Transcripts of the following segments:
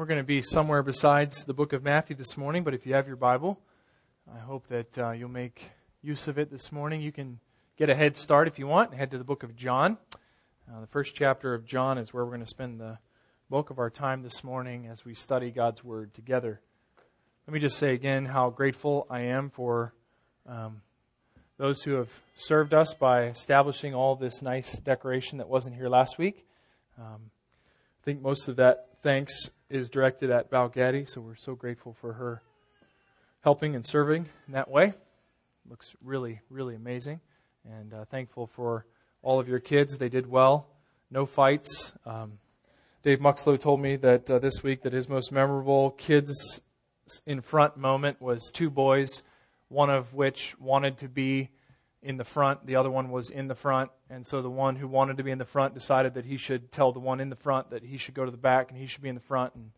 we're going to be somewhere besides the book of Matthew this morning, but if you have your Bible, I hope that uh, you'll make use of it this morning. You can get a head start if you want, and head to the book of John. Uh, the first chapter of John is where we're going to spend the bulk of our time this morning as we study God's Word together. Let me just say again how grateful I am for um, those who have served us by establishing all this nice decoration that wasn't here last week. Um, I think most of that thanks is directed at Val Gaddy, so we're so grateful for her helping and serving in that way. Looks really, really amazing. And uh, thankful for all of your kids. They did well. No fights. Um, Dave Muxlow told me that uh, this week that his most memorable kids in front moment was two boys, one of which wanted to be in the front, the other one was in the front, and so the one who wanted to be in the front decided that he should tell the one in the front that he should go to the back and he should be in the front. And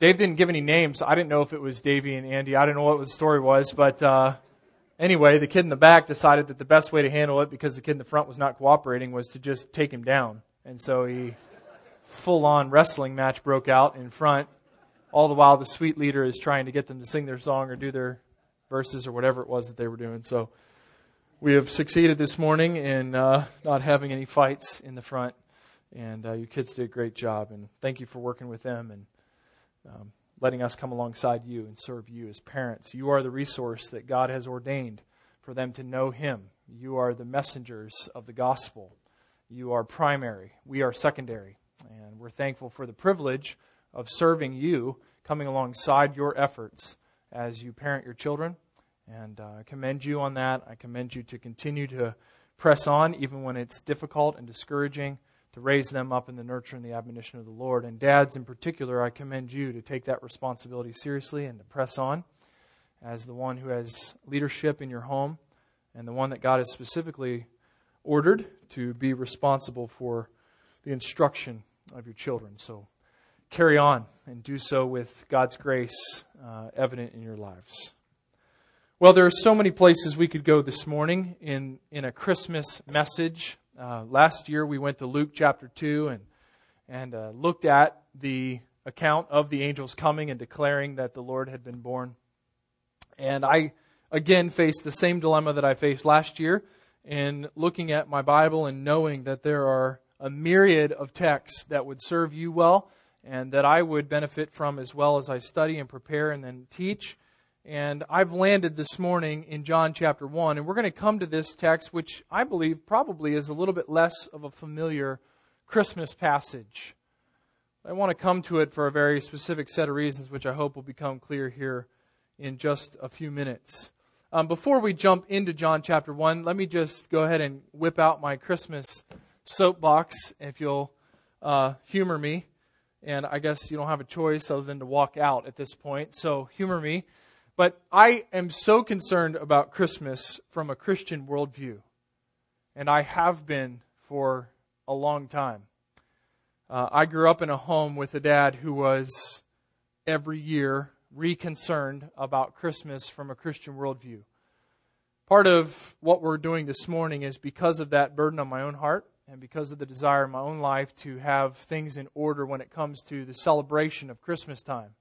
Dave didn't give any names. So I didn't know if it was Davey and Andy. I didn't know what the story was, but uh, anyway, the kid in the back decided that the best way to handle it, because the kid in the front was not cooperating, was to just take him down. And so he full-on wrestling match broke out in front. All the while, the suite leader is trying to get them to sing their song or do their verses or whatever it was that they were doing. So we have succeeded this morning in uh, not having any fights in the front, and uh, you kids did a great job. And thank you for working with them and um, letting us come alongside you and serve you as parents. You are the resource that God has ordained for them to know Him. You are the messengers of the gospel. You are primary. We are secondary. And we're thankful for the privilege of serving you, coming alongside your efforts as you parent your children and uh, I commend you on that. I commend you to continue to press on, even when it's difficult and discouraging, to raise them up in the nurture and the admonition of the Lord. And dads in particular, I commend you to take that responsibility seriously and to press on as the one who has leadership in your home and the one that God has specifically ordered to be responsible for the instruction of your children. So carry on and do so with God's grace uh, evident in your lives. Well, there are so many places we could go this morning in, in a Christmas message. Uh, last year we went to Luke chapter 2 and, and uh, looked at the account of the angels coming and declaring that the Lord had been born. And I, again, faced the same dilemma that I faced last year in looking at my Bible and knowing that there are a myriad of texts that would serve you well and that I would benefit from as well as I study and prepare and then teach. And I've landed this morning in John chapter 1, and we're going to come to this text, which I believe probably is a little bit less of a familiar Christmas passage. I want to come to it for a very specific set of reasons, which I hope will become clear here in just a few minutes. Um, before we jump into John chapter 1, let me just go ahead and whip out my Christmas soapbox, if you'll uh, humor me. And I guess you don't have a choice other than to walk out at this point, so humor me. But I am so concerned about Christmas from a Christian worldview, and I have been for a long time. Uh, I grew up in a home with a dad who was every year reconcerned about Christmas from a Christian worldview. Part of what we're doing this morning is because of that burden on my own heart and because of the desire in my own life to have things in order when it comes to the celebration of Christmas time.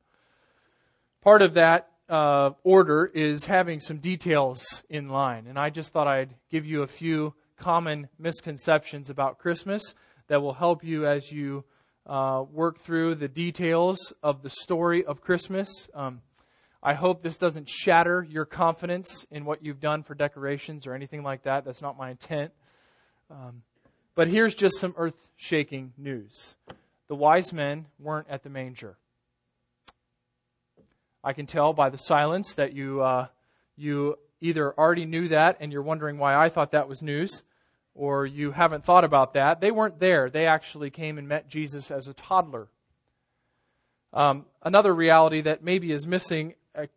Part of that uh, order is having some details in line. And I just thought I'd give you a few common misconceptions about Christmas that will help you as you uh, work through the details of the story of Christmas. Um, I hope this doesn't shatter your confidence in what you've done for decorations or anything like that. That's not my intent. Um, but here's just some earth shaking news the wise men weren't at the manger. I can tell by the silence that you, uh, you either already knew that and you're wondering why I thought that was news, or you haven't thought about that. They weren't there. They actually came and met Jesus as a toddler. Um, another reality that maybe is missing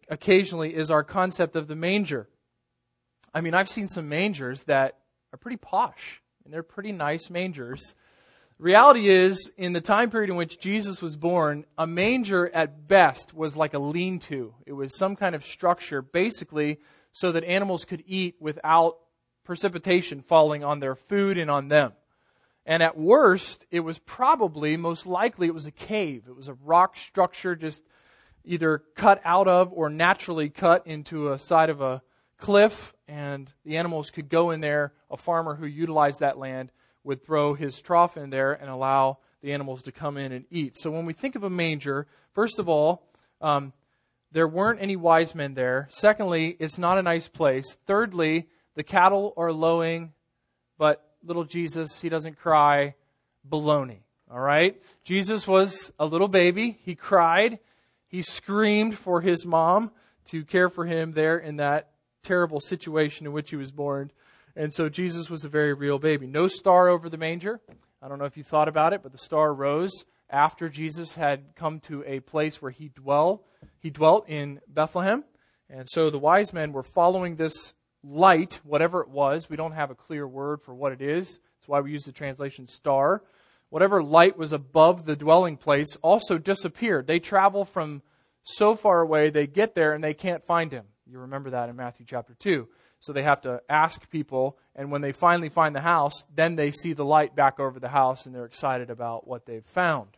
occasionally is our concept of the manger. I mean, I've seen some mangers that are pretty posh, and they're pretty nice mangers reality is, in the time period in which Jesus was born, a manger at best was like a lean to. It was some kind of structure, basically, so that animals could eat without precipitation falling on their food and on them. And at worst, it was probably, most likely, it was a cave. It was a rock structure just either cut out of or naturally cut into a side of a cliff, and the animals could go in there. A farmer who utilized that land would throw his trough in there and allow the animals to come in and eat. So when we think of a manger, first of all, um, there weren't any wise men there. Secondly, it's not a nice place. Thirdly, the cattle are lowing, but little Jesus, he doesn't cry. Baloney. All right? Jesus was a little baby. He cried. He screamed for his mom to care for him there in that terrible situation in which he was born. And so Jesus was a very real baby. No star over the manger. I don't know if you thought about it, but the star rose after Jesus had come to a place where he dwell. He dwelt in Bethlehem. And so the wise men were following this light, whatever it was. We don't have a clear word for what it is. That's why we use the translation star whatever light was above the dwelling place also disappeared. They travel from so far away, they get there and they can't find him. You remember that in Matthew chapter 2. So they have to ask people, and when they finally find the house, then they see the light back over the house and they're excited about what they've found.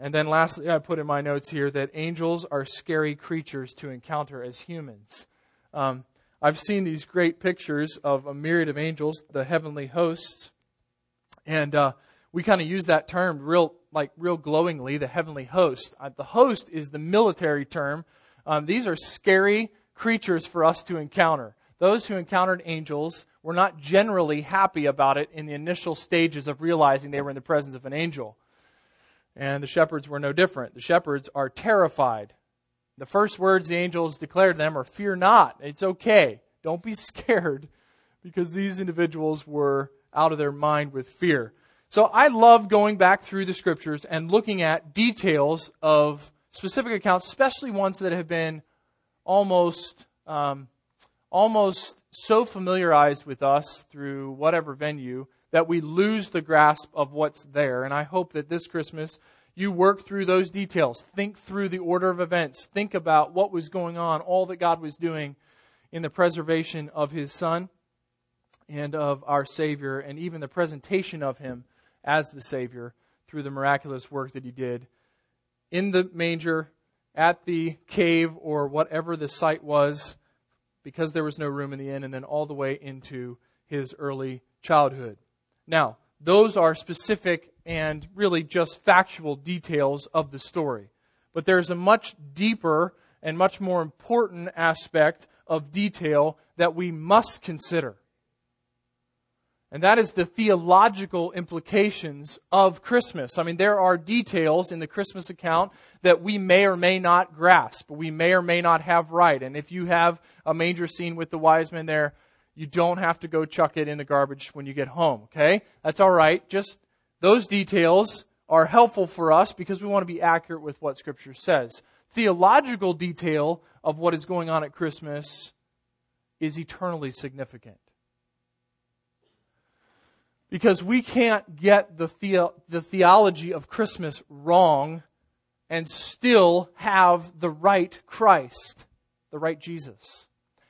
And then lastly, I put in my notes here that angels are scary creatures to encounter as humans. Um, I've seen these great pictures of a myriad of angels, the heavenly hosts, and uh, we kind of use that term real, like real glowingly, the heavenly host. Uh, the host is the military term. Um, these are scary creatures for us to encounter. Those who encountered angels were not generally happy about it in the initial stages of realizing they were in the presence of an angel. And the shepherds were no different. The shepherds are terrified. The first words the angels declare to them are, Fear not. It's okay. Don't be scared. Because these individuals were out of their mind with fear. So I love going back through the scriptures and looking at details of specific accounts, especially ones that have been almost um, almost so familiarized with us through whatever venue that we lose the grasp of what's there. And I hope that this Christmas you work through those details, think through the order of events, think about what was going on, all that God was doing in the preservation of His Son and of our Savior, and even the presentation of Him as the Savior through the miraculous work that he did in the manger, at the cave, or whatever the site was, because there was no room in the inn, and then all the way into his early childhood. Now, those are specific and really just factual details of the story. But there's a much deeper and much more important aspect of detail that we must consider. And that is the theological implications of Christmas. I mean, there are details in the Christmas account that we may or may not grasp, we may or may not have right. And if you have a manger scene with the wise men there, you don't have to go chuck it in the garbage when you get home, okay? That's all right. Just those details are helpful for us because we want to be accurate with what Scripture says. Theological detail of what is going on at Christmas is eternally significant because we can't get the, the, the theology of Christmas wrong and still have the right Christ, the right Jesus.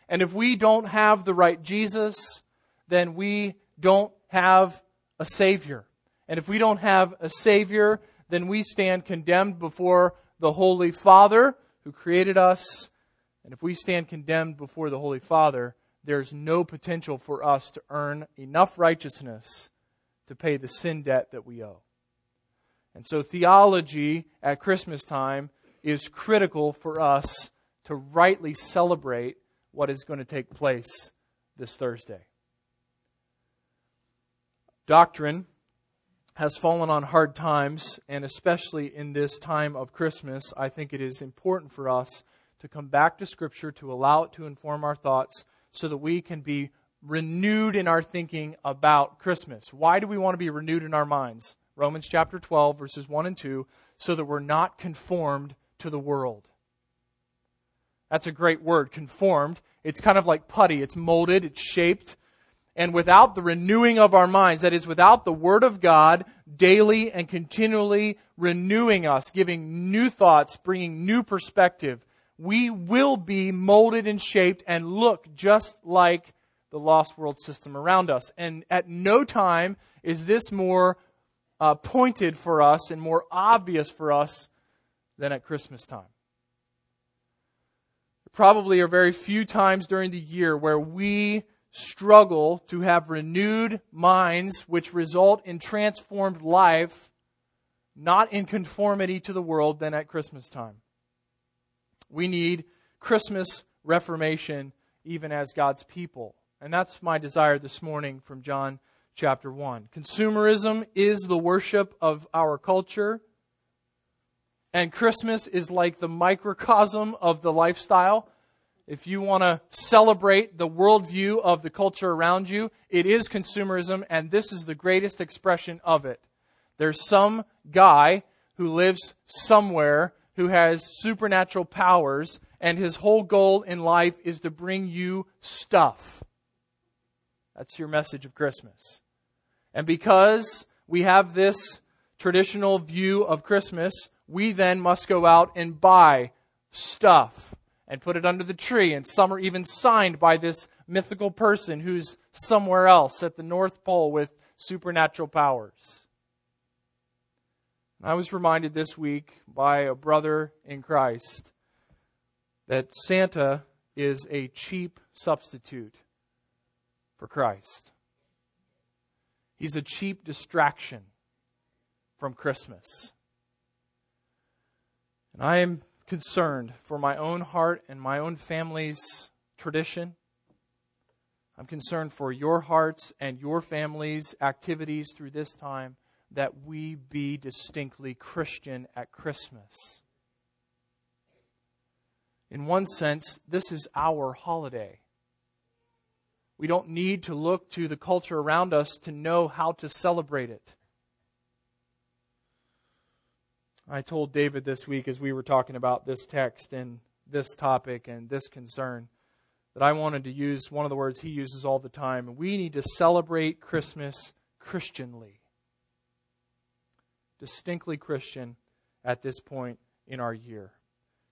And if we don't have the right Jesus, then we don't have a Savior. And if we don't have a Savior, then we stand condemned before the Holy Father who created us. And if we stand condemned before the Holy Father, there's no potential for us to earn enough righteousness to pay the sin debt that we owe. And so, theology at Christmas time is critical for us to rightly celebrate what is going to take place this Thursday. Doctrine has fallen on hard times, and especially in this time of Christmas, I think it is important for us to come back to Scripture to allow it to inform our thoughts so that we can be renewed in our thinking about Christmas. Why do we want to be renewed in our minds? Romans chapter 12, verses 1 and 2, so that we're not conformed to the world. That's a great word, conformed. It's kind of like putty, it's molded, it's shaped. And without the renewing of our minds, that is, without the Word of God daily and continually renewing us, giving new thoughts, bringing new perspective, we will be molded and shaped and look just like the lost world system around us. And at no time is this more uh, pointed for us and more obvious for us than at Christmas time. There probably are very few times during the year where we struggle to have renewed minds which result in transformed life, not in conformity to the world, than at Christmas time. We need Christmas reformation even as God's people. And that's my desire this morning from John chapter 1. Consumerism is the worship of our culture. And Christmas is like the microcosm of the lifestyle. If you want to celebrate the worldview of the culture around you, it is consumerism, and this is the greatest expression of it. There's some guy who lives somewhere who has supernatural powers, and his whole goal in life is to bring you stuff. That's your message of Christmas. And because we have this traditional view of Christmas, we then must go out and buy stuff and put it under the tree. And some are even signed by this mythical person who's somewhere else at the North Pole with supernatural powers. I was reminded this week by a brother in Christ that Santa is a cheap substitute for Christ. He's a cheap distraction from Christmas. And I am concerned for my own heart and my own family's tradition. I'm concerned for your hearts and your family's activities through this time that we be distinctly Christian at Christmas. In one sense, this is our holiday. We don't need to look to the culture around us to know how to celebrate it. I told David this week as we were talking about this text and this topic and this concern that I wanted to use one of the words he uses all the time. We need to celebrate Christmas Christianly. Distinctly Christian at this point in our year.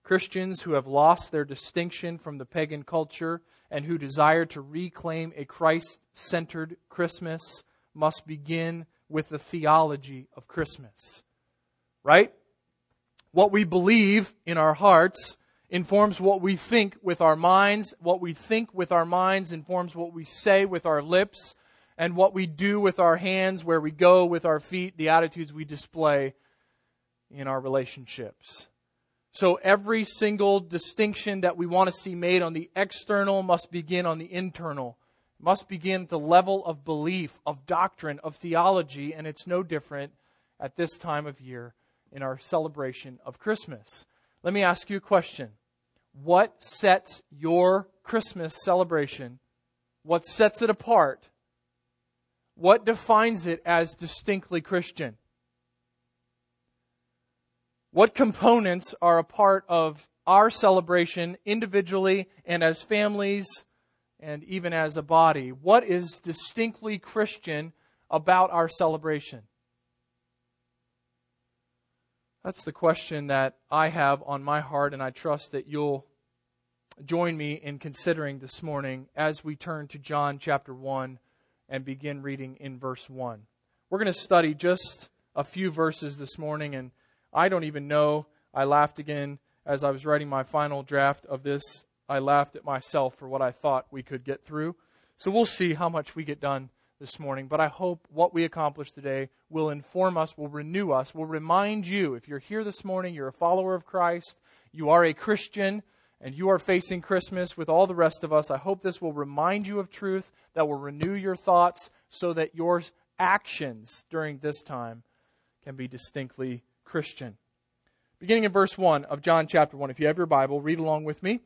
Christians who have lost their distinction from the pagan culture and who desire to reclaim a Christ centered Christmas must begin with the theology of Christmas. Right? What we believe in our hearts informs what we think with our minds. What we think with our minds informs what we say with our lips. And what we do with our hands, where we go with our feet, the attitudes we display in our relationships. So every single distinction that we want to see made on the external must begin on the internal. It must begin at the level of belief, of doctrine, of theology, and it's no different at this time of year in our celebration of Christmas. Let me ask you a question. What sets your Christmas celebration? What sets it apart? What defines it as distinctly Christian? What components are a part of our celebration individually and as families and even as a body? What is distinctly Christian about our celebration? That's the question that I have on my heart, and I trust that you'll join me in considering this morning as we turn to John chapter 1 and begin reading in verse 1. We're going to study just a few verses this morning, and I don't even know. I laughed again as I was writing my final draft of this. I laughed at myself for what I thought we could get through. So we'll see how much we get done this morning. But I hope what we accomplish today will inform us, will renew us, will remind you if you're here this morning, you're a follower of Christ, you are a Christian, and you are facing Christmas with all the rest of us. I hope this will remind you of truth, that will renew your thoughts, so that your actions during this time can be distinctly Christian. Beginning in verse 1 of John chapter 1. If you have your Bible, read along with me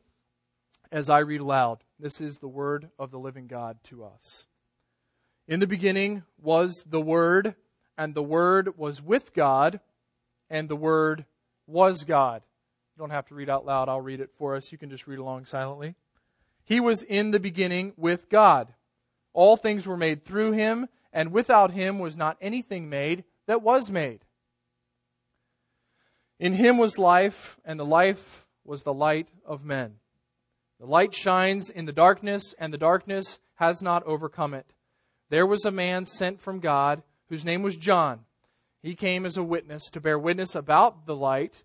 as I read aloud. This is the word of the living God to us. In the beginning was the Word, and the Word was with God, and the Word was God. Don't have to read out loud, I'll read it for us. You can just read along silently. He was in the beginning with God. All things were made through him, and without him was not anything made that was made. In him was life, and the life was the light of men. The light shines in the darkness, and the darkness has not overcome it. There was a man sent from God whose name was John. He came as a witness to bear witness about the light,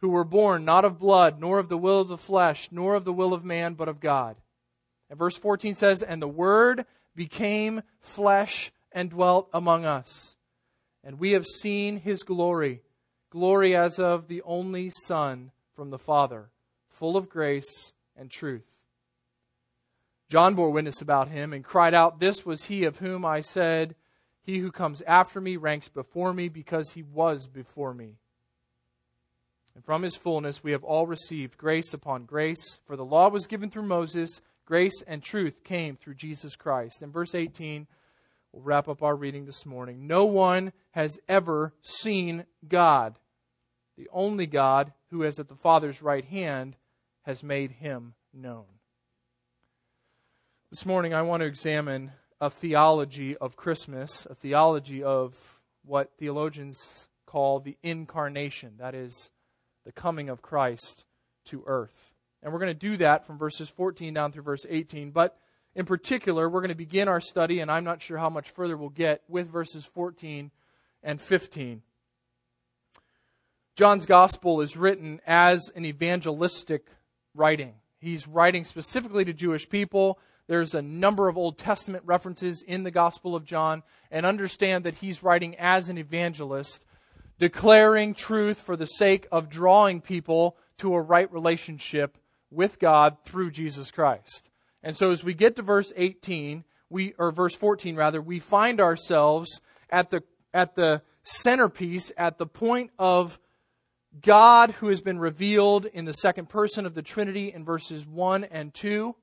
who were born not of blood, nor of the will of the flesh, nor of the will of man, but of God. And verse 14 says, And the Word became flesh and dwelt among us. And we have seen his glory, glory as of the only Son from the Father, full of grace and truth. John bore witness about him and cried out, This was he of whom I said, He who comes after me ranks before me because he was before me. And from his fullness we have all received grace upon grace, for the law was given through Moses, grace and truth came through Jesus Christ. In verse 18, we'll wrap up our reading this morning. No one has ever seen God. The only God who is at the Father's right hand has made him known. This morning, I want to examine a theology of Christmas, a theology of what theologians call the incarnation, that is, the coming of Christ to earth. And we're going to do that from verses 14 down through verse 18. But in particular, we're going to begin our study, and I'm not sure how much further we'll get, with verses 14 and 15. John's gospel is written as an evangelistic writing. He's writing specifically to Jewish people there's a number of Old Testament references in the Gospel of John, and understand that he's writing as an evangelist, declaring truth for the sake of drawing people to a right relationship with God through Jesus Christ. And so as we get to verse 18, we or verse 14 rather, we find ourselves at the at the centerpiece at the point of God who has been revealed in the second person of the Trinity in verses 1 and 2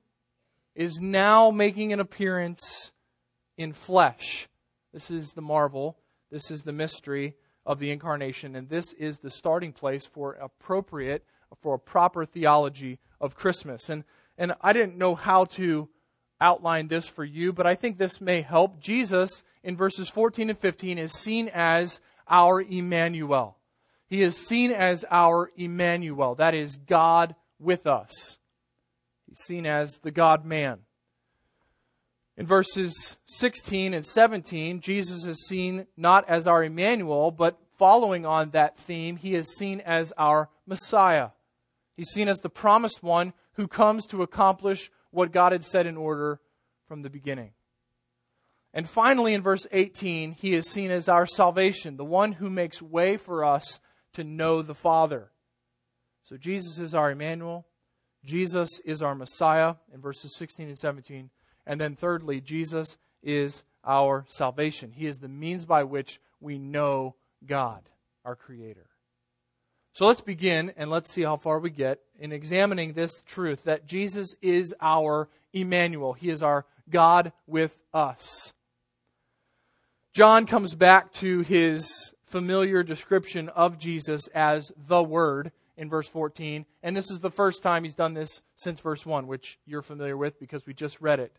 is now making an appearance in flesh. This is the marvel. This is the mystery of the incarnation. And this is the starting place for appropriate, for a proper theology of Christmas. And, and I didn't know how to outline this for you, but I think this may help. Jesus, in verses 14 and 15, is seen as our Emmanuel. He is seen as our Emmanuel. That is God with us. He's seen as the God man. In verses 16 and 17, Jesus is seen not as our Emmanuel, but following on that theme, he is seen as our Messiah. He's seen as the promised one who comes to accomplish what God had set in order from the beginning. And finally, in verse 18, he is seen as our salvation, the one who makes way for us to know the Father. So Jesus is our Emmanuel. Jesus is our Messiah in verses 16 and 17. And then, thirdly, Jesus is our salvation. He is the means by which we know God, our Creator. So let's begin and let's see how far we get in examining this truth that Jesus is our Emmanuel. He is our God with us. John comes back to his familiar description of Jesus as the Word in verse 14. And this is the first time he's done this since verse 1, which you're familiar with because we just read it.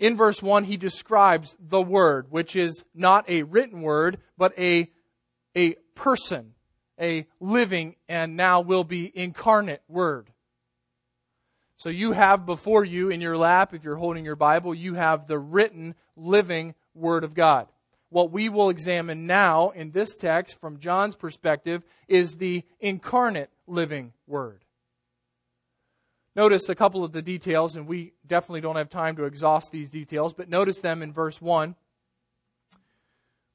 In verse 1, he describes the Word, which is not a written word, but a, a person, a living and now will be incarnate Word. So you have before you in your lap, if you're holding your Bible, you have the written, living Word of God what we will examine now in this text from John's perspective is the incarnate living Word. Notice a couple of the details, and we definitely don't have time to exhaust these details, but notice them in verse 1.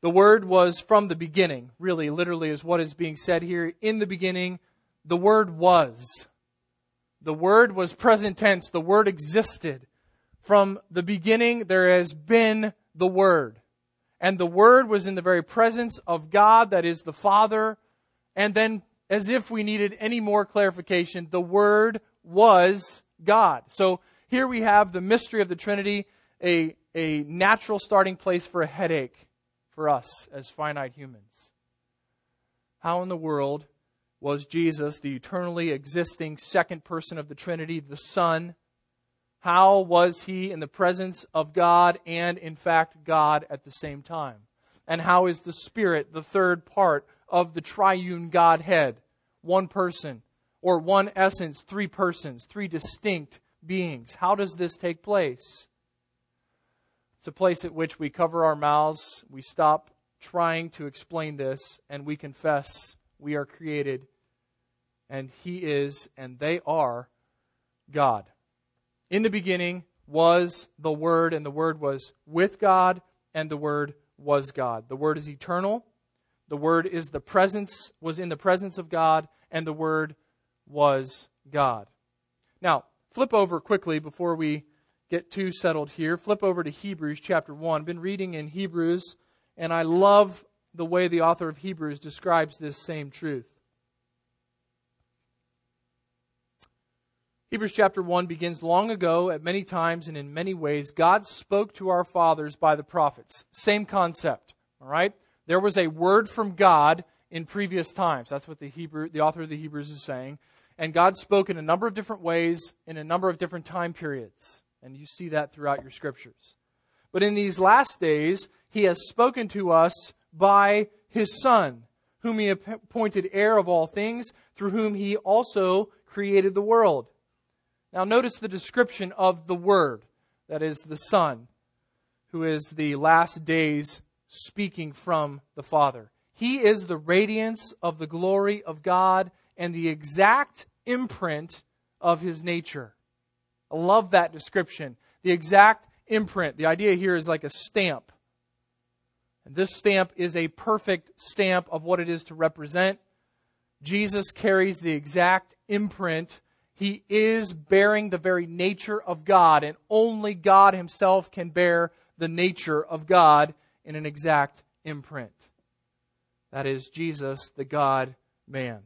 The Word was from the beginning, really, literally, is what is being said here. In the beginning, the Word was. The Word was present tense, the Word existed. From the beginning, there has been the Word. And the Word was in the very presence of God, that is the Father. And then, as if we needed any more clarification, the Word was God. So here we have the mystery of the Trinity, a, a natural starting place for a headache for us as finite humans. How in the world was Jesus, the eternally existing second person of the Trinity, the Son? How was he in the presence of God and, in fact, God at the same time? And how is the Spirit, the third part of the triune Godhead, one person, or one essence, three persons, three distinct beings? How does this take place? It's a place at which we cover our mouths, we stop trying to explain this, and we confess we are created, and He is, and they are God. In the beginning was the Word, and the Word was with God, and the Word was God. The Word is eternal. The Word is the presence, was in the presence of God, and the Word was God. Now, flip over quickly before we get too settled here, flip over to Hebrews chapter 1. Been reading in Hebrews, and I love the way the author of Hebrews describes this same truth. Hebrews chapter 1 begins long ago, at many times and in many ways, God spoke to our fathers by the prophets. Same concept, all right? There was a word from God in previous times. That's what the Hebrew the author of the Hebrews is saying. And God spoke in a number of different ways in a number of different time periods. And you see that throughout your scriptures. But in these last days, he has spoken to us by his Son, whom he appointed heir of all things, through whom he also created the world. Now, notice the description of the Word, that is, the Son, who is the last days speaking from the Father. He is the radiance of the glory of God and the exact imprint of his nature. I love that description. The exact imprint. The idea here is like a stamp. And this stamp is a perfect stamp of what it is to represent. Jesus carries the exact imprint. He is bearing the very nature of God, and only God Himself can bear the nature of God in an exact imprint. That is Jesus, the God man.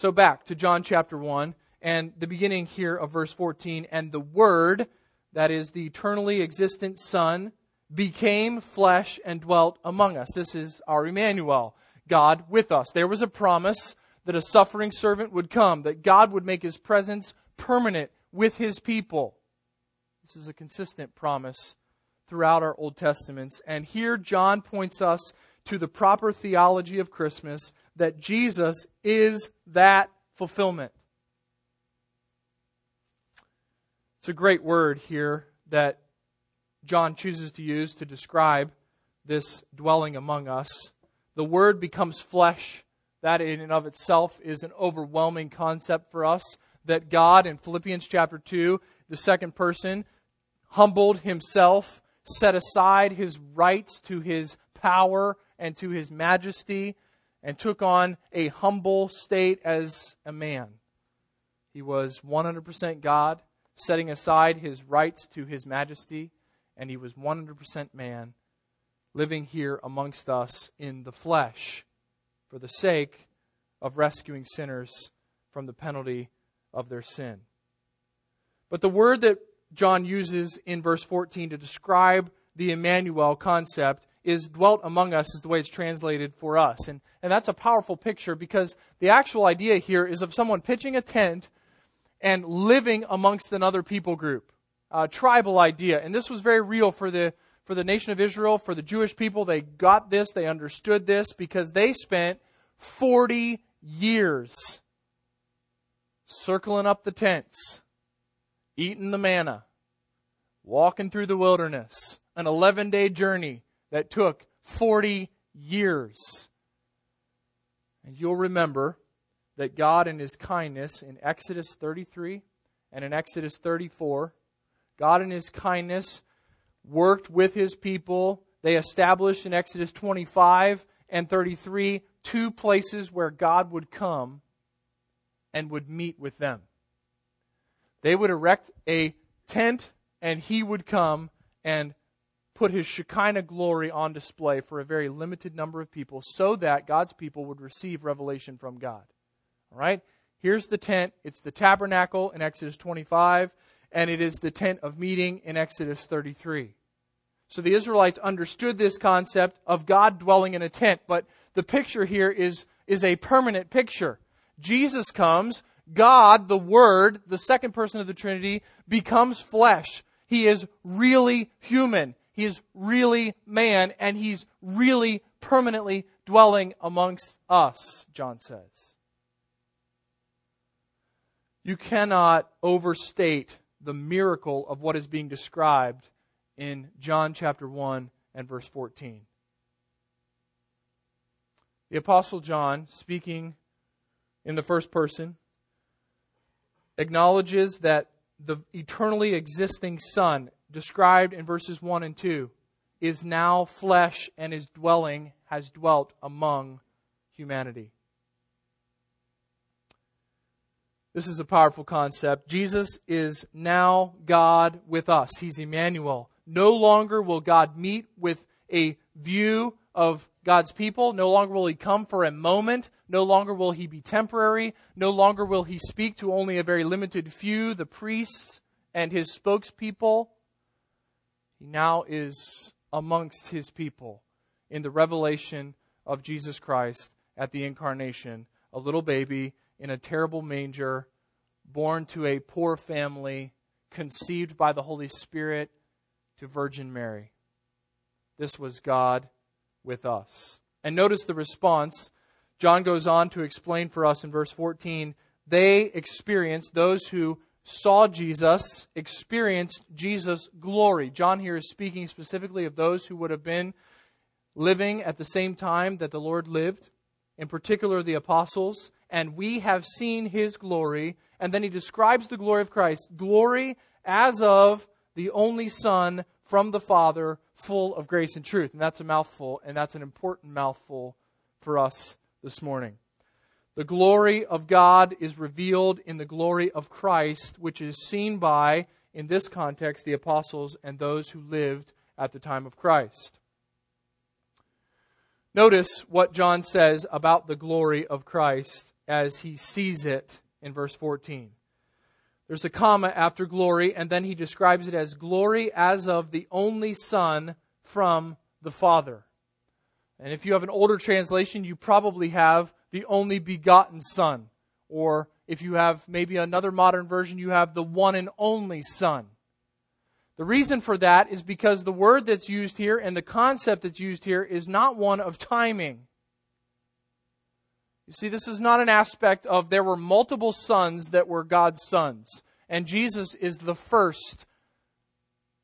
So back to John chapter 1 and the beginning here of verse 14. And the Word, that is the eternally existent Son, became flesh and dwelt among us. This is our Emmanuel, God with us. There was a promise that a suffering servant would come, that God would make his presence permanent with his people. This is a consistent promise throughout our Old Testaments. And here John points us to the proper theology of Christmas that Jesus is that fulfillment. It's a great word here that John chooses to use to describe this dwelling among us. The word becomes flesh. That in and of itself is an overwhelming concept for us. That God, in Philippians chapter 2, the second person, humbled himself, set aside his rights to his power and to his majesty, and took on a humble state as a man. He was 100% God, setting aside his rights to his majesty, and he was 100% man, living here amongst us in the flesh for the sake of rescuing sinners from the penalty of their sin. But the word that John uses in verse 14 to describe the Emmanuel concept is dwelt among us, is the way it's translated for us. And, and that's a powerful picture because the actual idea here is of someone pitching a tent and living amongst another people group, a tribal idea. And this was very real for the, for the nation of Israel, for the Jewish people. They got this, they understood this because they spent 40 years circling up the tents, eating the manna, walking through the wilderness, an 11 day journey that took 40 years. And you'll remember that God, in His kindness, in Exodus 33 and in Exodus 34, God, in His kindness, worked with His people. They established in Exodus 25 and 33 two places where God would come and would meet with them. They would erect a tent, and He would come and put his Shekinah glory on display for a very limited number of people so that God's people would receive revelation from God. All right? Here's the tent. It's the tabernacle in Exodus 25, and it is the tent of meeting in Exodus 33. So the Israelites understood this concept of God dwelling in a tent, but the picture here is, is a permanent picture. Jesus comes, God, the Word, the second person of the Trinity, becomes flesh. He is really human. He is really man, and he's really permanently dwelling amongst us, John says. You cannot overstate the miracle of what is being described in John chapter 1 and verse 14. The Apostle John, speaking in the first person, acknowledges that the eternally existing Son, described in verses 1 and 2, is now flesh and is dwelling, has dwelt among humanity. This is a powerful concept. Jesus is now God with us. He's Emmanuel. No longer will God meet with a view of God's people. No longer will he come for a moment. No longer will he be temporary. No longer will he speak to only a very limited few, the priests and his spokespeople. He now is amongst his people in the revelation of Jesus Christ at the incarnation, a little baby in a terrible manger, born to a poor family, conceived by the Holy Spirit to Virgin Mary. This was God with us. And notice the response. John goes on to explain for us in verse 14 they experienced, those who saw Jesus, experienced Jesus' glory. John here is speaking specifically of those who would have been living at the same time that the Lord lived, in particular the apostles, and we have seen his glory. And then he describes the glory of Christ glory as of the only Son from the Father, full of grace and truth. And that's a mouthful, and that's an important mouthful for us this morning. The glory of God is revealed in the glory of Christ, which is seen by, in this context, the apostles and those who lived at the time of Christ. Notice what John says about the glory of Christ as he sees it in verse 14. There's a comma after glory, and then he describes it as glory as of the only Son from the Father. And if you have an older translation, you probably have the only begotten Son. Or if you have maybe another modern version, you have the one and only Son. The reason for that is because the word that's used here and the concept that's used here is not one of timing. You see, this is not an aspect of there were multiple sons that were God's sons, and Jesus is the first.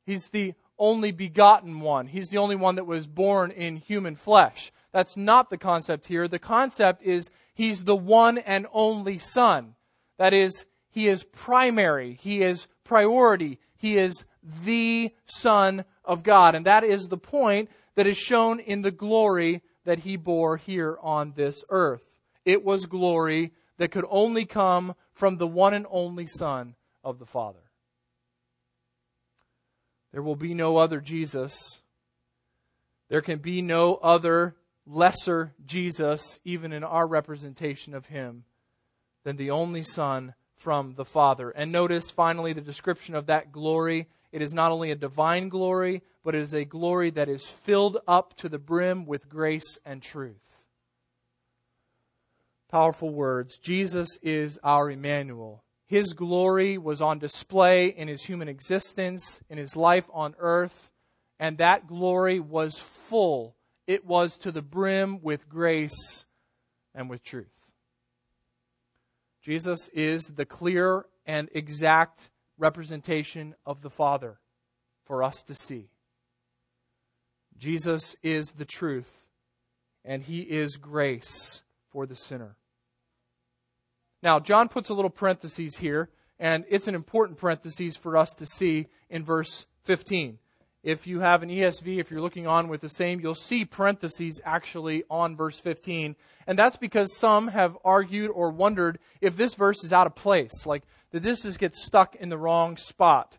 He's the only begotten one. He's the only one that was born in human flesh. That's not the concept here. The concept is he's the one and only son. That is, he is primary, he is priority, he is the Son of God. And that is the point that is shown in the glory that he bore here on this earth. It was glory that could only come from the one and only Son of the Father. There will be no other Jesus. There can be no other lesser Jesus, even in our representation of him, than the only Son from the Father. And notice finally the description of that glory. It is not only a divine glory, but it is a glory that is filled up to the brim with grace and truth powerful words. Jesus is our Emmanuel. His glory was on display in his human existence, in his life on earth, and that glory was full. It was to the brim with grace and with truth. Jesus is the clear and exact representation of the Father for us to see. Jesus is the truth, and he is grace for the sinner. Now, John puts a little parenthesis here, and it's an important parenthesis for us to see in verse 15. If you have an ESV, if you're looking on with the same, you'll see parentheses actually on verse 15. And that's because some have argued or wondered if this verse is out of place, like that this just gets stuck in the wrong spot.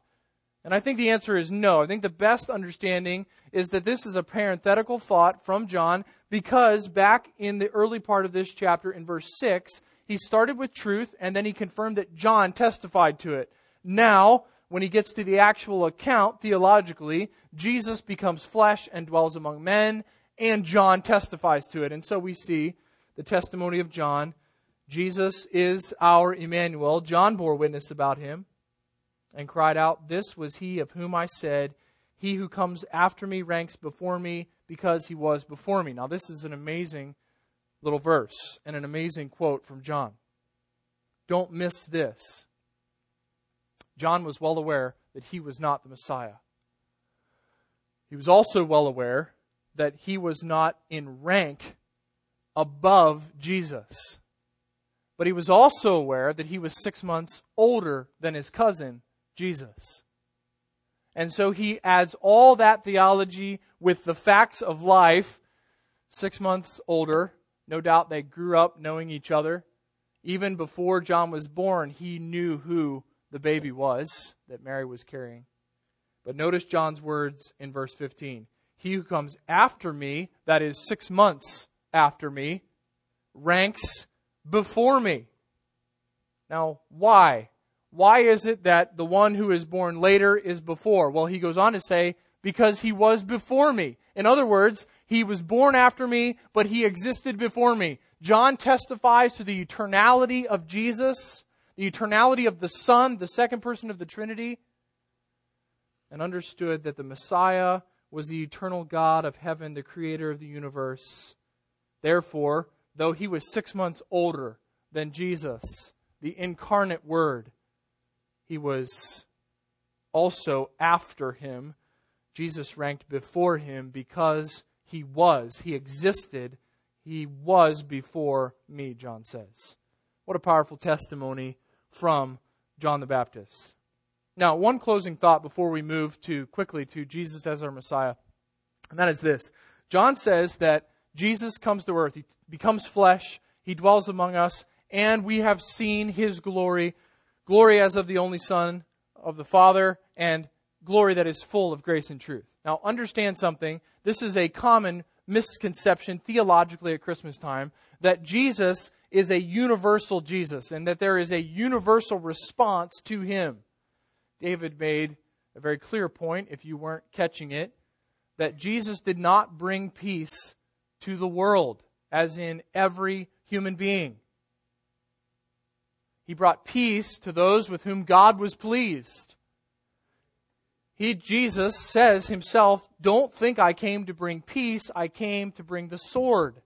And I think the answer is no. I think the best understanding is that this is a parenthetical thought from John because back in the early part of this chapter, in verse 6, he started with truth and then he confirmed that John testified to it. Now, when he gets to the actual account, theologically, Jesus becomes flesh and dwells among men, and John testifies to it. And so we see the testimony of John. Jesus is our Emmanuel. John bore witness about him and cried out, This was he of whom I said, He who comes after me ranks before me because he was before me. Now, this is an amazing little verse and an amazing quote from John. Don't miss this. John was well aware that he was not the Messiah. He was also well aware that he was not in rank above Jesus. But he was also aware that he was six months older than his cousin, Jesus. And so he adds all that theology with the facts of life, six months older. No doubt they grew up knowing each other. Even before John was born, he knew who the baby was that Mary was carrying. But notice John's words in verse 15 He who comes after me, that is six months after me, ranks before me. Now, why? Why is it that the one who is born later is before? Well, he goes on to say, because he was before me. In other words, he was born after me, but he existed before me. John testifies to the eternality of Jesus the eternality of the Son, the second person of the Trinity, and understood that the Messiah was the eternal God of heaven, the creator of the universe. Therefore, though he was six months older than Jesus, the incarnate Word, he was also after him. Jesus ranked before him because he was, he existed, he was before me, John says. What a powerful testimony from John the Baptist. Now, one closing thought before we move to quickly to Jesus as our Messiah, and that is this. John says that Jesus comes to earth, he becomes flesh, he dwells among us, and we have seen his glory, glory as of the only Son of the Father, and glory that is full of grace and truth. Now, understand something. This is a common misconception theologically at Christmas time that Jesus is a universal Jesus and that there is a universal response to him. David made a very clear point, if you weren't catching it, that Jesus did not bring peace to the world, as in every human being. He brought peace to those with whom God was pleased. He, Jesus, says himself, Don't think I came to bring peace, I came to bring the sword.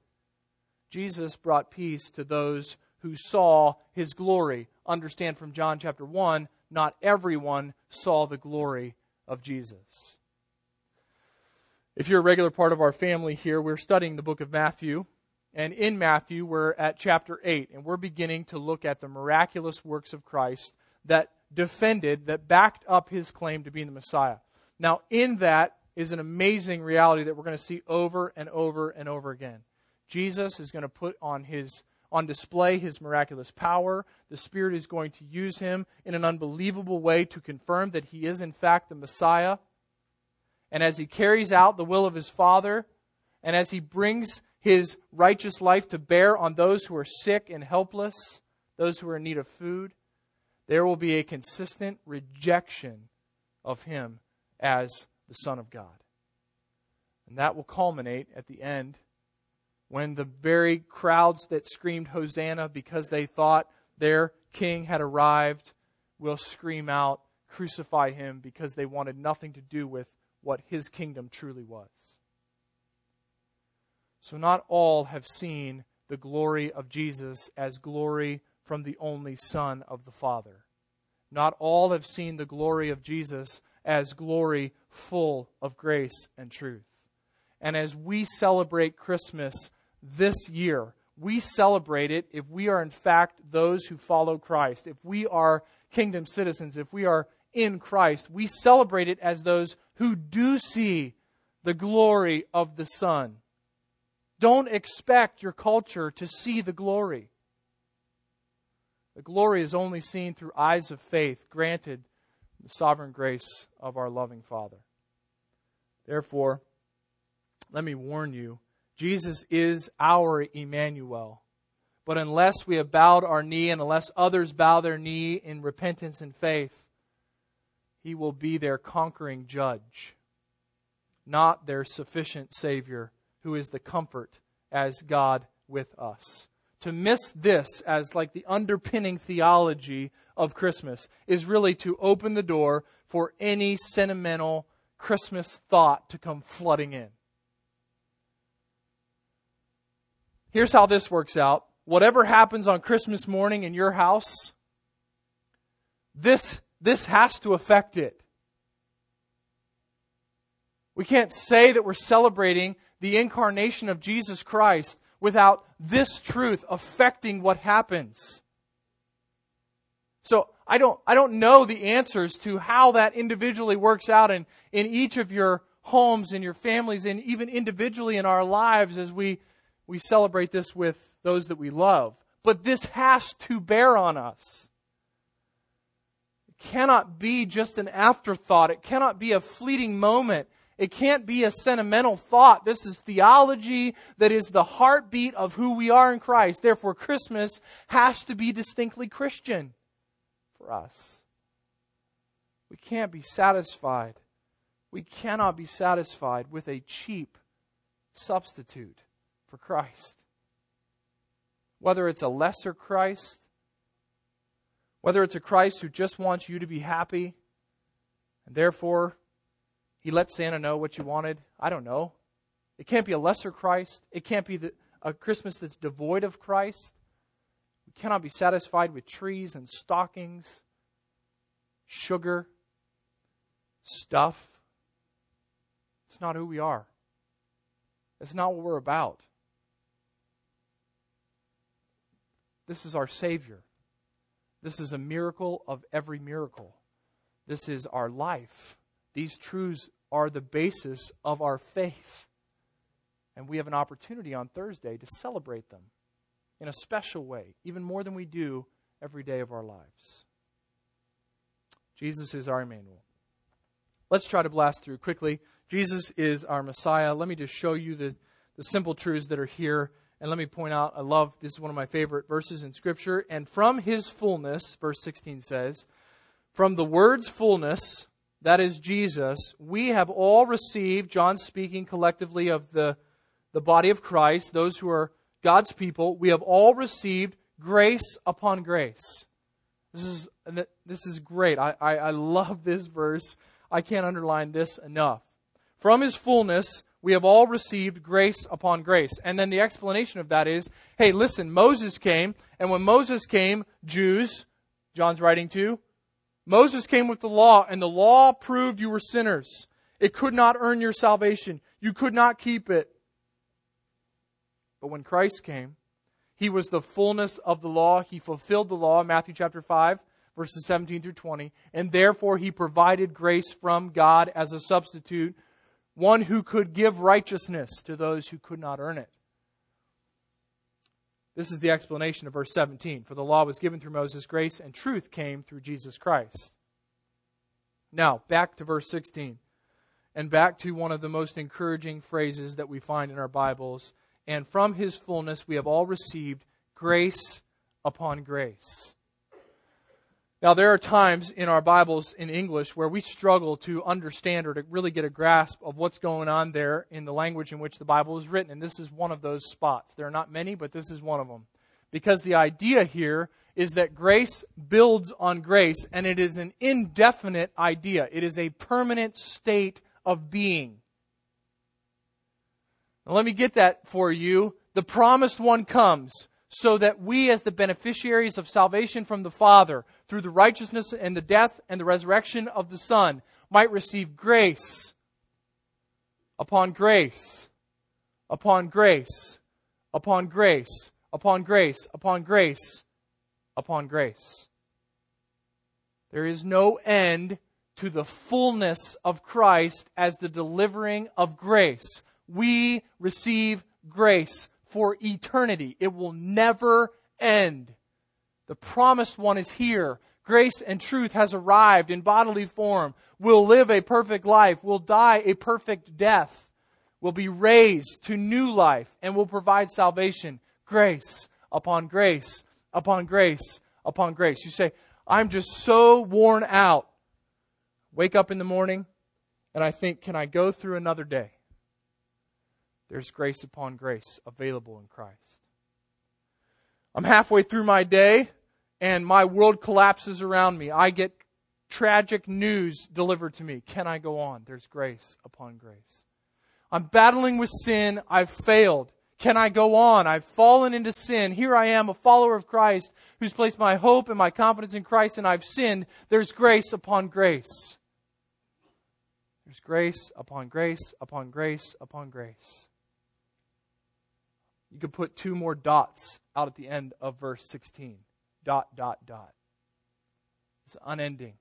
Jesus brought peace to those who saw his glory. Understand from John chapter 1, not everyone saw the glory of Jesus. If you're a regular part of our family here, we're studying the book of Matthew. And in Matthew, we're at chapter 8, and we're beginning to look at the miraculous works of Christ that defended, that backed up his claim to being the Messiah. Now, in that is an amazing reality that we're going to see over and over and over again. Jesus is going to put on his on display his miraculous power. The Spirit is going to use him in an unbelievable way to confirm that he is in fact the Messiah. And as he carries out the will of his Father, and as he brings his righteous life to bear on those who are sick and helpless, those who are in need of food, there will be a consistent rejection of him as the Son of God. And that will culminate at the end when the very crowds that screamed Hosanna because they thought their king had arrived will scream out, Crucify him, because they wanted nothing to do with what his kingdom truly was. So, not all have seen the glory of Jesus as glory from the only Son of the Father. Not all have seen the glory of Jesus as glory full of grace and truth. And as we celebrate Christmas this year. We celebrate it if we are, in fact, those who follow Christ. If we are kingdom citizens, if we are in Christ, we celebrate it as those who do see the glory of the Son. Don't expect your culture to see the glory. The glory is only seen through eyes of faith, granted the sovereign grace of our loving Father. Therefore, let me warn you Jesus is our Emmanuel. But unless we have bowed our knee and unless others bow their knee in repentance and faith, He will be their conquering judge, not their sufficient Savior, who is the comfort as God with us. To miss this as like the underpinning theology of Christmas is really to open the door for any sentimental Christmas thought to come flooding in. Here's how this works out. Whatever happens on Christmas morning in your house, this, this has to affect it. We can't say that we're celebrating the incarnation of Jesus Christ without this truth affecting what happens. So I don't, I don't know the answers to how that individually works out in, in each of your homes and your families and even individually in our lives as we, we celebrate this with those that we love. But this has to bear on us. It cannot be just an afterthought. It cannot be a fleeting moment. It can't be a sentimental thought. This is theology that is the heartbeat of who we are in Christ. Therefore, Christmas has to be distinctly Christian for us. We can't be satisfied. We cannot be satisfied with a cheap substitute for Christ. Whether it's a lesser Christ, whether it's a Christ who just wants you to be happy, and therefore he let Santa know what you wanted. I don't know. It can't be a lesser Christ. It can't be the, a Christmas that's devoid of Christ. We cannot be satisfied with trees and stockings, sugar, stuff. It's not who we are. It's not what we're about. This is our Savior. This is a miracle of every miracle. This is our life. These truths are the basis of our faith. And we have an opportunity on Thursday to celebrate them in a special way, even more than we do every day of our lives. Jesus is our Emmanuel. Let's try to blast through quickly. Jesus is our Messiah. Let me just show you the, the simple truths that are here. And let me point out, I love this is one of my favorite verses in Scripture. And from his fullness, verse 16 says, from the word's fullness, that is Jesus, we have all received, John speaking collectively of the, the body of Christ, those who are God's people, we have all received grace upon grace. This is, this is great. I, I, I love this verse. I can't underline this enough. From his fullness, we have all received grace upon grace. And then the explanation of that is hey, listen, Moses came, and when Moses came, Jews, John's writing to, Moses came with the law, and the law proved you were sinners. It could not earn your salvation, you could not keep it. But when Christ came, he was the fullness of the law. He fulfilled the law, Matthew chapter 5, verses 17 through 20. And therefore, he provided grace from God as a substitute, one who could give righteousness to those who could not earn it. This is the explanation of verse 17. For the law was given through Moses, grace and truth came through Jesus Christ. Now, back to verse 16, and back to one of the most encouraging phrases that we find in our Bibles. And from his fullness we have all received grace upon grace. Now, there are times in our Bibles in English where we struggle to understand or to really get a grasp of what's going on there in the language in which the Bible is written. And this is one of those spots. There are not many, but this is one of them. Because the idea here is that grace builds on grace, and it is an indefinite idea, it is a permanent state of being. Now, let me get that for you. The promised one comes so that we, as the beneficiaries of salvation from the Father, through the righteousness and the death and the resurrection of the Son, might receive grace upon grace, upon grace, upon grace, upon grace, upon grace, upon grace. There is no end to the fullness of Christ as the delivering of grace. We receive grace for eternity. It will never end. The promised one is here. Grace and truth has arrived in bodily form. Will live a perfect life. Will die a perfect death. Will be raised to new life and will provide salvation. Grace upon grace upon grace upon grace. You say, I'm just so worn out. wake up in the morning and I think, can I go through another day? There's grace upon grace available in Christ. I'm halfway through my day and my world collapses around me. I get tragic news delivered to me. Can I go on? There's grace upon grace. I'm battling with sin. I've failed. Can I go on? I've fallen into sin. Here I am, a follower of Christ who's placed my hope and my confidence in Christ, and I've sinned. There's grace upon grace. There's grace upon grace upon grace upon grace. You could put two more dots out at the end of verse 16. Dot, dot, dot. It's unending.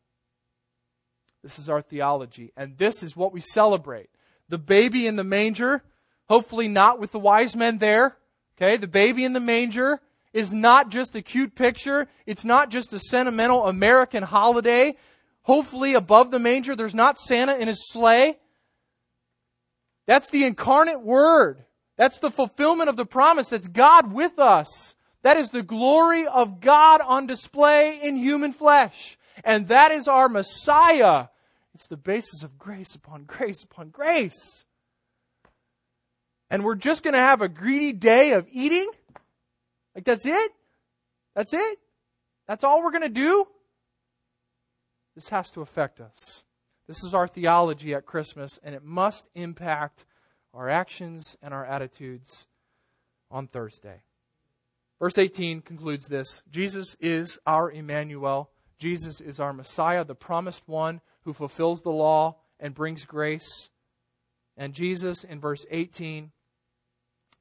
This is our theology, and this is what we celebrate. The baby in the manger, hopefully not with the wise men there. Okay, the baby in the manger is not just a cute picture. It's not just a sentimental American holiday. Hopefully, above the manger, there's not Santa in his sleigh. That's the incarnate word. That's the fulfillment of the promise. That's God with us. That is the glory of God on display in human flesh. And that is our Messiah. It's the basis of grace upon grace upon grace. And we're just going to have a greedy day of eating? Like, that's it? That's it? That's all we're going to do? This has to affect us. This is our theology at Christmas, and it must impact our actions and our attitudes on Thursday. Verse 18 concludes this Jesus is our Emmanuel. Jesus is our Messiah, the promised one who fulfills the law and brings grace. And Jesus, in verse 18,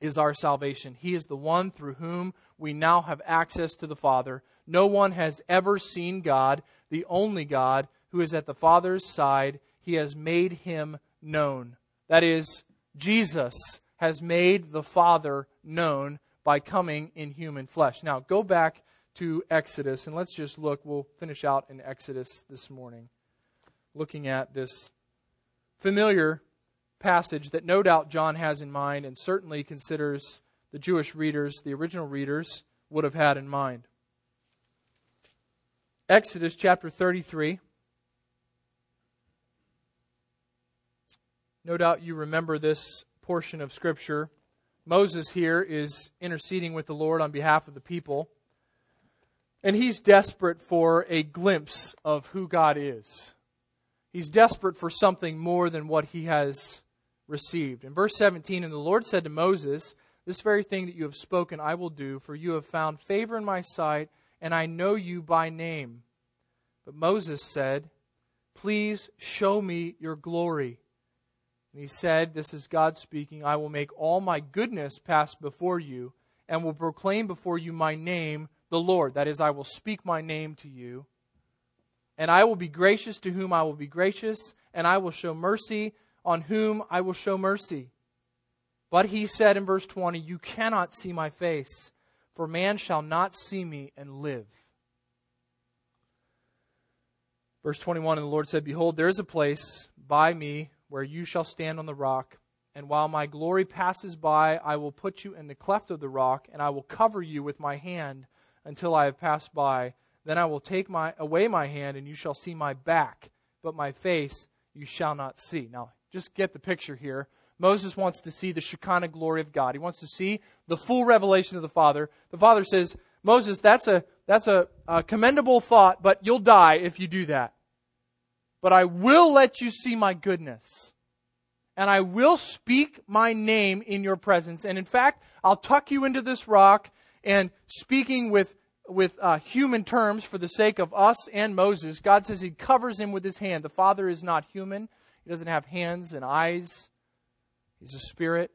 is our salvation. He is the one through whom we now have access to the Father. No one has ever seen God, the only God who is at the Father's side. He has made him known. That is, Jesus has made the Father known by coming in human flesh. Now, go back to Exodus and let's just look. We'll finish out in Exodus this morning, looking at this familiar passage that no doubt John has in mind and certainly considers the Jewish readers, the original readers, would have had in mind. Exodus chapter 33. No doubt you remember this portion of Scripture. Moses here is interceding with the Lord on behalf of the people, and he's desperate for a glimpse of who God is. He's desperate for something more than what he has received. In verse 17, and the Lord said to Moses, This very thing that you have spoken I will do, for you have found favor in my sight and I know you by name. But Moses said, Please show me your glory. And he said, This is God speaking, I will make all my goodness pass before you, and will proclaim before you my name, the Lord. That is, I will speak my name to you. And I will be gracious to whom I will be gracious, and I will show mercy on whom I will show mercy. But he said in verse 20, You cannot see my face for man shall not see me and live. Verse 21 And the Lord said, Behold, there is a place by me where you shall stand on the rock. And while my glory passes by, I will put you in the cleft of the rock, and I will cover you with my hand until I have passed by. Then I will take my, away my hand, and you shall see my back, but my face you shall not see. Now, just get the picture here. Moses wants to see the Shekinah glory of God. He wants to see the full revelation of the Father. The Father says, Moses, that's a, that's a, a commendable thought, but you'll die if you do that. But I will let you see my goodness. And I will speak my name in your presence. And in fact, I'll tuck you into this rock and speaking with with uh, human terms for the sake of us and Moses, God says He covers him with His hand. The Father is not human, He doesn't have hands and eyes. He's a spirit.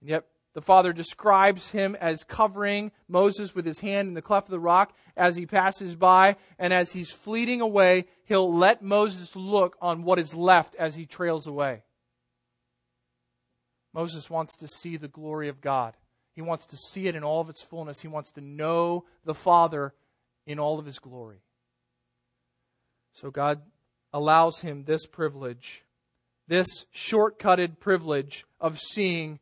And yet the Father describes him as covering Moses with his hand in the cleft of the rock as he passes by. And as he's fleeting away, he'll let Moses look on what is left as he trails away. Moses wants to see the glory of God. He wants to see it in all of its fullness. He wants to know the Father in all of his glory. So God allows him this privilege this shortcutted privilege of seeing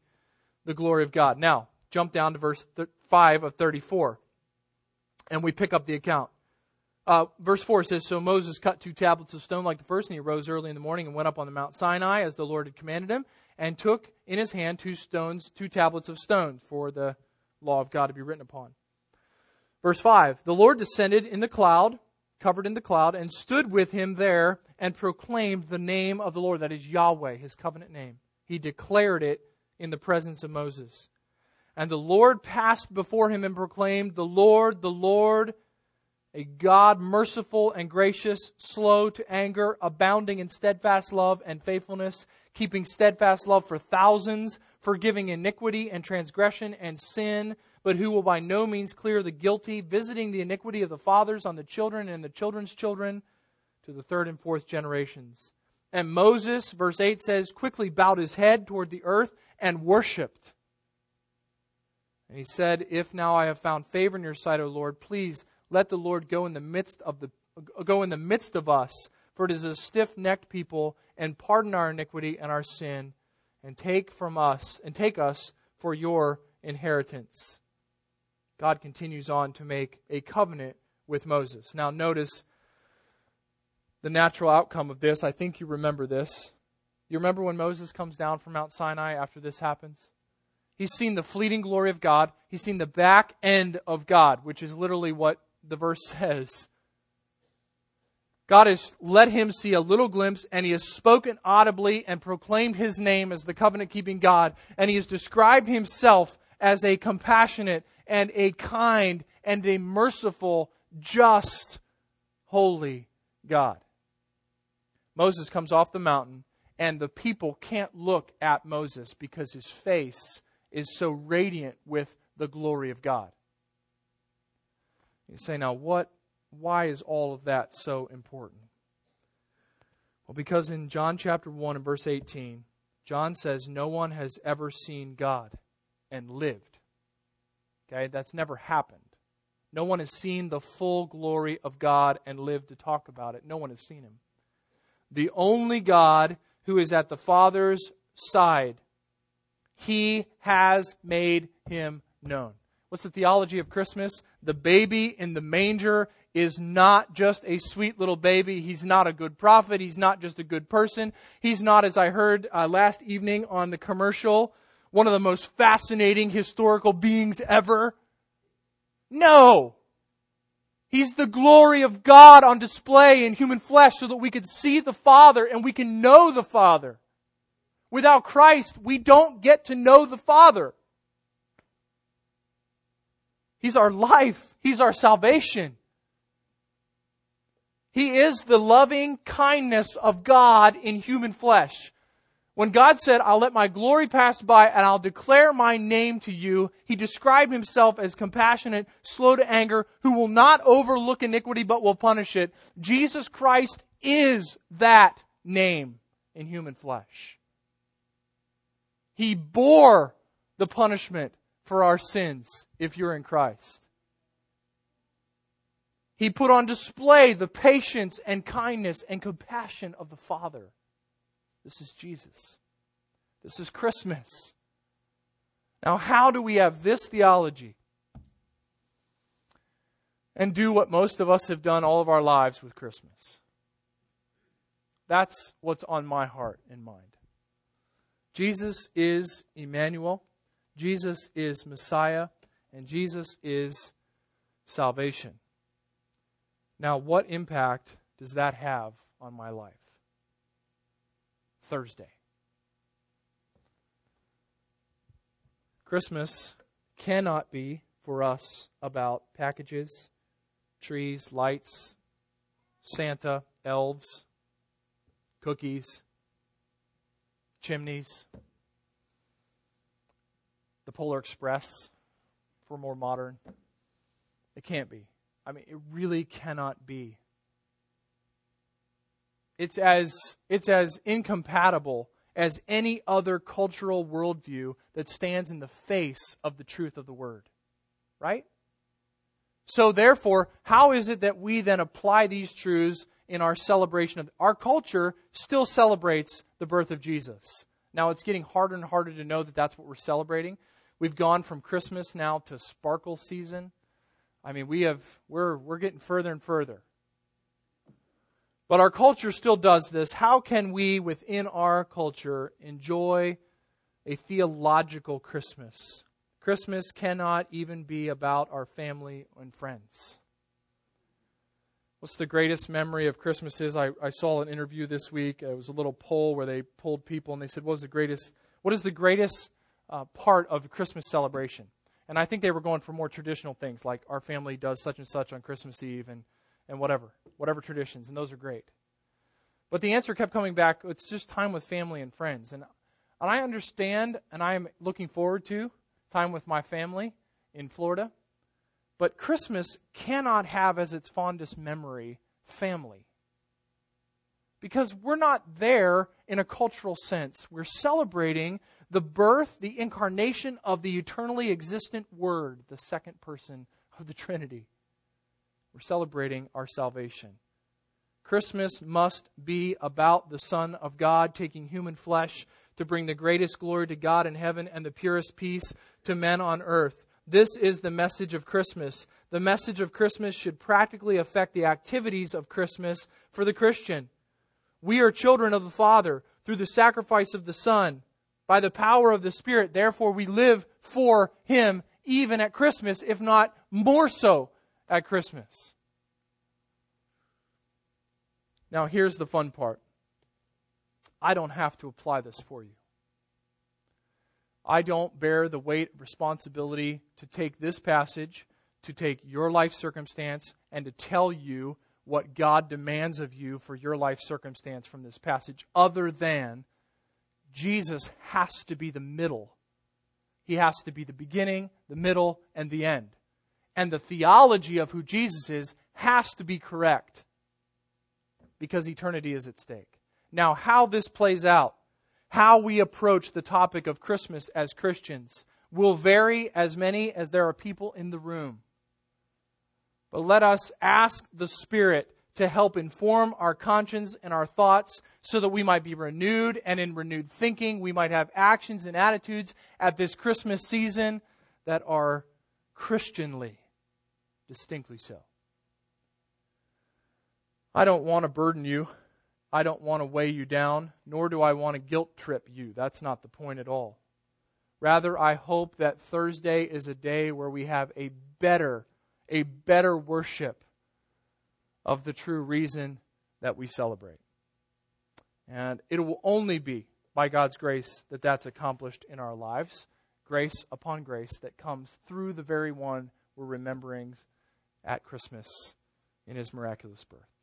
the glory of God. Now, jump down to verse 5 of 34, and we pick up the account. Uh, verse 4 says So Moses cut two tablets of stone like the first, and he rose early in the morning and went up on the Mount Sinai as the Lord had commanded him, and took in his hand two stones, two tablets of stone for the law of God to be written upon. Verse 5 The Lord descended in the cloud, covered in the cloud, and stood with him there and proclaimed the name of the Lord, that is Yahweh, his covenant name. He declared it in the presence of Moses. And the Lord passed before him and proclaimed, The Lord, the Lord, a God merciful and gracious, slow to anger, abounding in steadfast love and faithfulness, keeping steadfast love for thousands, forgiving iniquity and transgression and sin, but who will by no means clear the guilty, visiting the iniquity of the fathers on the children and the children's children to the third and fourth generations. And Moses, verse 8 says, quickly bowed his head toward the earth and worshiped. And he said, If now I have found favor in your sight, O Lord, please let the Lord go in the midst of the go in the midst of us, for it is a stiff-necked people, and pardon our iniquity and our sin, and take from us and take us for your inheritance. God continues on to make a covenant with Moses. Now notice the natural outcome of this. I think you remember this. You remember when Moses comes down from Mount Sinai after this happens? He's seen the fleeting glory of God. He's seen the back end of God, which is literally what the verse says. God has let him see a little glimpse, and he has spoken audibly and proclaimed his name as the covenant keeping God, and he has described himself as a compassionate and a kind and a merciful, just, holy God. Moses comes off the mountain, and the people can't look at Moses because his face is so radiant with the glory of God. You say, now what why is all of that so important? Well, because in John chapter 1 and verse 18, John says, No one has ever seen God and lived. Okay, that's never happened. No one has seen the full glory of God and lived to talk about it. No one has seen him. The only God who is at the Father's side, he has made him known. What's the theology of Christmas? The baby in the manger is not just a sweet little baby. He's not a good prophet. He's not just a good person. He's not, as I heard uh, last evening on the commercial, one of the most fascinating historical beings ever. No! He's the glory of God on display in human flesh so that we could see the Father and we can know the Father. Without Christ, we don't get to know the Father. He's our life. He's our salvation. He is the loving kindness of God in human flesh. When God said, I'll let my glory pass by and I'll declare my name to you, he described himself as compassionate, slow to anger, who will not overlook iniquity but will punish it. Jesus Christ is that name in human flesh. He bore the punishment for our sins if you're in Christ. He put on display the patience and kindness and compassion of the Father. This is Jesus. This is Christmas. Now, how do we have this theology and do what most of us have done all of our lives with Christmas? That's what's on my heart and mind. Jesus is Emmanuel. Jesus is Messiah, and Jesus is salvation. Now, what impact does that have on my life? Thursday. Christmas cannot be for us about packages, trees, lights, Santa, elves, cookies, chimneys the Polar Express for more modern. It can't be. I mean, it really cannot be. It's as, it's as incompatible as any other cultural worldview that stands in the face of the truth of the Word. Right? So, therefore, how is it that we then apply these truths in our celebration of our culture still celebrates the birth of Jesus? Now, it's getting harder and harder to know that that's what we're celebrating We've gone from Christmas now to sparkle season. I mean, we have we're we're getting further and further But our culture still does this. How can we, within our culture, enjoy a theological Christmas? Christmas cannot even be about our family and friends. What's the greatest memory of Christmas is? I, I saw an interview this week. It was a little poll where they polled people and they said, What was the greatest, what is the greatest uh, part of Christmas celebration? And I think they were going for more traditional things like our family does such and such on Christmas Eve and, and whatever, whatever traditions, and those are great. But the answer kept coming back it's just time with family and friends. And, and I understand and I am looking forward to time with my family in Florida. But Christmas cannot have as its fondest memory family. Because we're not there in a cultural sense. We're celebrating the birth, the incarnation of the eternally existent Word, the second person of the Trinity. We're celebrating our salvation. Christmas must be about the Son of God taking human flesh to bring the greatest glory to God in heaven and the purest peace to men on earth. This is the message of Christmas. The message of Christmas should practically affect the activities of Christmas for the Christian. We are children of the Father through the sacrifice of the Son by the power of the Spirit. Therefore, we live for Him even at Christmas, if not more so at Christmas. Now, here's the fun part I don't have to apply this for you. I don't bear the weight of responsibility to take this passage, to take your life circumstance, and to tell you what God demands of you for your life circumstance from this passage, other than Jesus has to be the middle. He has to be the beginning, the middle, and the end. And the theology of who Jesus is has to be correct because eternity is at stake. Now, how this plays out how we approach the topic of Christmas as Christians will vary as many as there are people in the room. But let us ask the Spirit to help inform our conscience and our thoughts so that we might be renewed and in renewed thinking we might have actions and attitudes at this Christmas season that are Christianly, distinctly so. I don't want to burden you I don't want to weigh you down, nor do I want to guilt trip you. That's not the point at all. Rather, I hope that Thursday is a day where we have a better, a better worship of the true reason that we celebrate. And it will only be by God's grace that that's accomplished in our lives. Grace upon grace that comes through the very one we're remembering at Christmas in his miraculous birth.